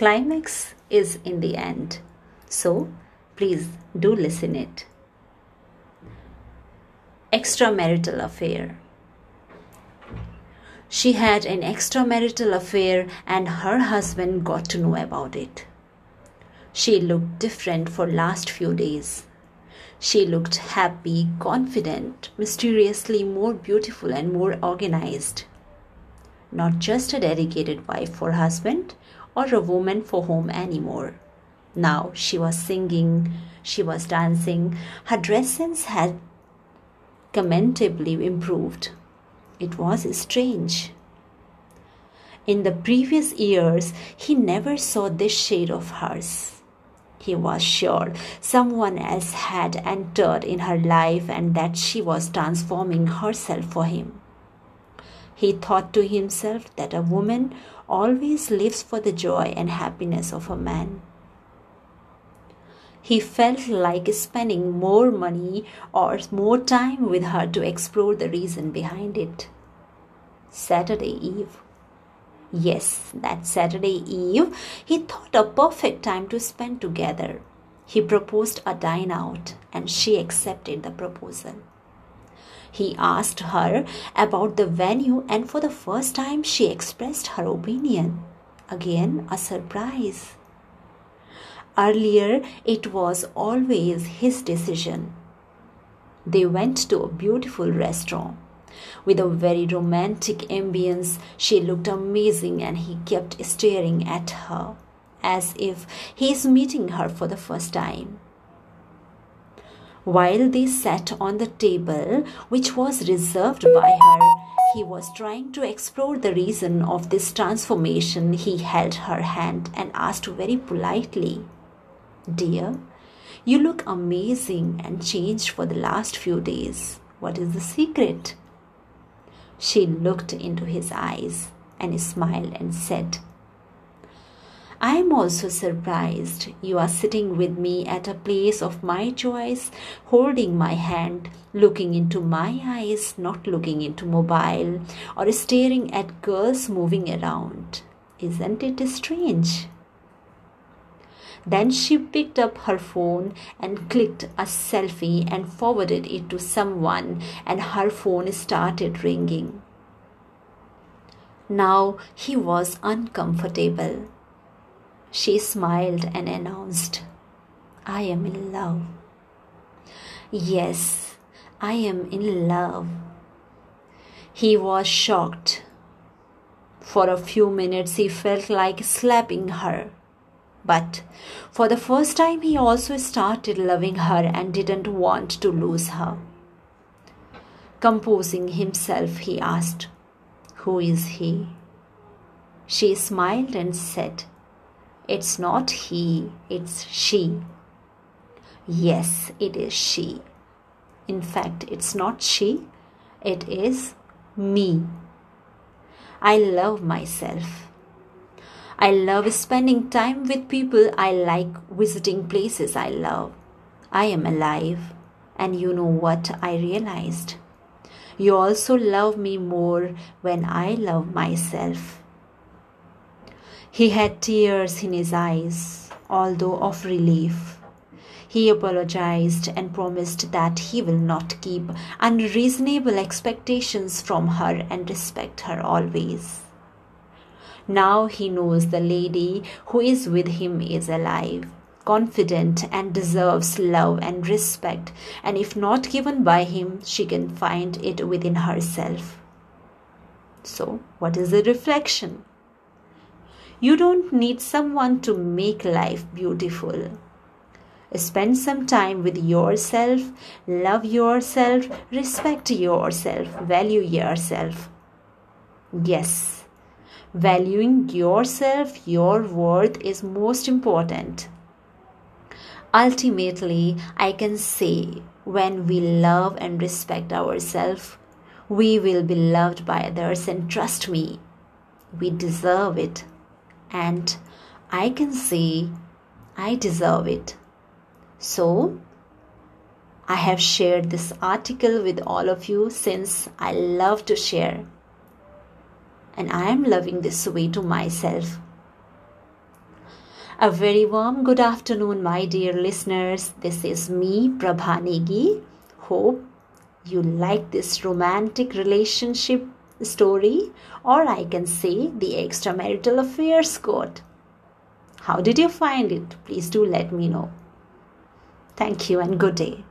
climax is in the end. So please do listen it. Extramarital affair. She had an extramarital affair and her husband got to know about it. She looked different for last few days. She looked happy, confident, mysteriously more beautiful and more organized. Not just a dedicated wife for husband or a woman for home anymore. Now she was singing, she was dancing, her dress sense had commendably improved. It was strange. In the previous years, he never saw this shade of hers. He was sure someone else had entered in her life and that she was transforming herself for him. He thought to himself that a woman always lives for the joy and happiness of a man. He felt like spending more money or more time with her to explore the reason behind it. Saturday Eve. Yes, that Saturday Eve, he thought a perfect time to spend together. He proposed a dine out, and she accepted the proposal. He asked her about the venue, and for the first time, she expressed her opinion. Again, a surprise. Earlier, it was always his decision. They went to a beautiful restaurant. With a very romantic ambience, she looked amazing and he kept staring at her as if he is meeting her for the first time. While they sat on the table, which was reserved by her, he was trying to explore the reason of this transformation. He held her hand and asked very politely, Dear, you look amazing and changed for the last few days. What is the secret? She looked into his eyes and smiled and said, I am also surprised you are sitting with me at a place of my choice, holding my hand, looking into my eyes, not looking into mobile or staring at girls moving around. Isn't it strange? Then she picked up her phone and clicked a selfie and forwarded it to someone, and her phone started ringing. Now he was uncomfortable. She smiled and announced, I am in love. Yes, I am in love. He was shocked. For a few minutes, he felt like slapping her. But for the first time, he also started loving her and didn't want to lose her. Composing himself, he asked, Who is he? She smiled and said, It's not he, it's she. Yes, it is she. In fact, it's not she, it is me. I love myself. I love spending time with people I like, visiting places I love. I am alive. And you know what I realized? You also love me more when I love myself. He had tears in his eyes, although of relief. He apologized and promised that he will not keep unreasonable expectations from her and respect her always. Now he knows the lady who is with him is alive, confident, and deserves love and respect, and if not given by him, she can find it within herself. So, what is the reflection? You don't need someone to make life beautiful. Spend some time with yourself, love yourself, respect yourself, value yourself. Yes Valuing yourself, your worth is most important. Ultimately, I can say when we love and respect ourselves, we will be loved by others, and trust me, we deserve it. And I can say I deserve it. So, I have shared this article with all of you since I love to share and I am loving this way to myself. A very warm good afternoon, my dear listeners. This is me, Prabha Negi. Hope you like this romantic relationship story, or I can say the extramarital affairs quote. How did you find it? Please do let me know. Thank you and good day.